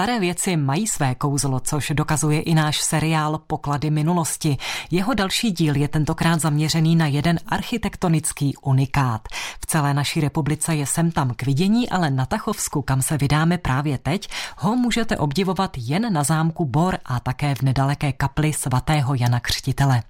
staré věci mají své kouzlo, což dokazuje i náš seriál Poklady minulosti. Jeho další díl je tentokrát zaměřený na jeden architektonický unikát. V celé naší republice je sem tam k vidění, ale na Tachovsku, kam se vydáme právě teď, ho můžete obdivovat jen na zámku Bor a také v nedaleké kapli svatého Jana Křtitele.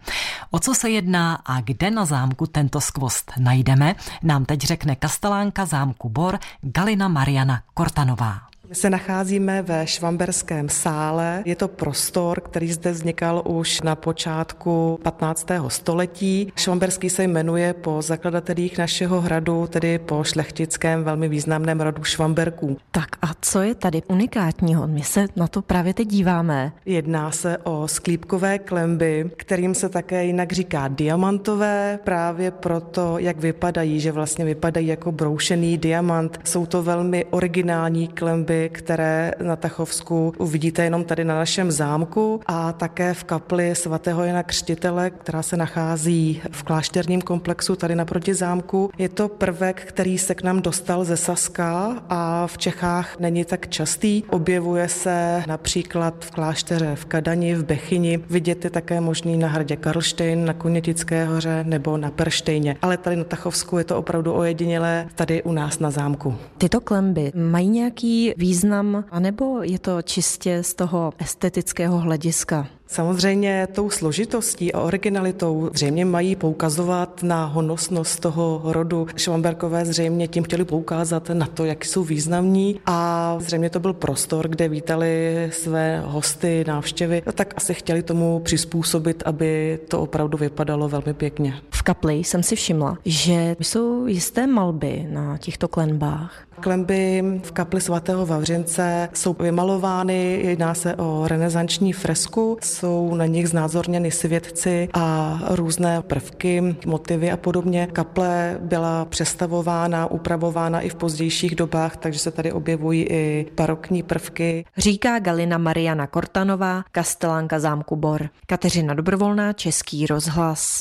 O co se jedná a kde na zámku tento skvost najdeme, nám teď řekne kastelánka zámku Bor Galina Mariana Kortanová. My se nacházíme ve Švamberském sále. Je to prostor, který zde vznikal už na počátku 15. století. Švamberský se jmenuje po zakladatelích našeho hradu, tedy po šlechtickém velmi významném rodu Švamberků. Tak a co je tady unikátního? My se na to právě teď díváme. Jedná se o sklípkové klemby, kterým se také jinak říká diamantové, právě proto, jak vypadají, že vlastně vypadají jako broušený diamant. Jsou to velmi originální klemby, které na Tachovsku uvidíte jenom tady na našem zámku a také v kapli svatého Jana Křtitele, která se nachází v klášterním komplexu tady naproti zámku. Je to prvek, který se k nám dostal ze Saska a v Čechách není tak častý. Objevuje se například v klášteře v Kadani, v Bechyni. Vidět je také možný na hradě Karlštejn, na Konětické hoře nebo na Perštejně. Ale tady na Tachovsku je to opravdu ojedinělé tady u nás na zámku. Tyto klemby mají nějaký význam význam, anebo je to čistě z toho estetického hlediska? Samozřejmě tou složitostí a originalitou zřejmě mají poukazovat na honosnost toho rodu. Švamberkové zřejmě tím chtěli poukázat na to, jak jsou významní a zřejmě to byl prostor, kde vítali své hosty, návštěvy, a tak asi chtěli tomu přizpůsobit, aby to opravdu vypadalo velmi pěkně. V kapli jsem si všimla, že jsou jisté malby na těchto klenbách. Klemby v kapli svatého Vavřince jsou vymalovány, jedná se o renesanční fresku, jsou na nich znázorněny svědci a různé prvky, motivy a podobně. Kaple byla přestavována, upravována i v pozdějších dobách, takže se tady objevují i barokní prvky. Říká Galina Mariana Kortanová, kastelánka zámku Bor. Kateřina Dobrovolná, Český rozhlas.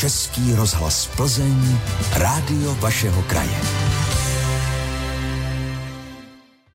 Český rozhlas Plzeň, rádio vašeho kraje.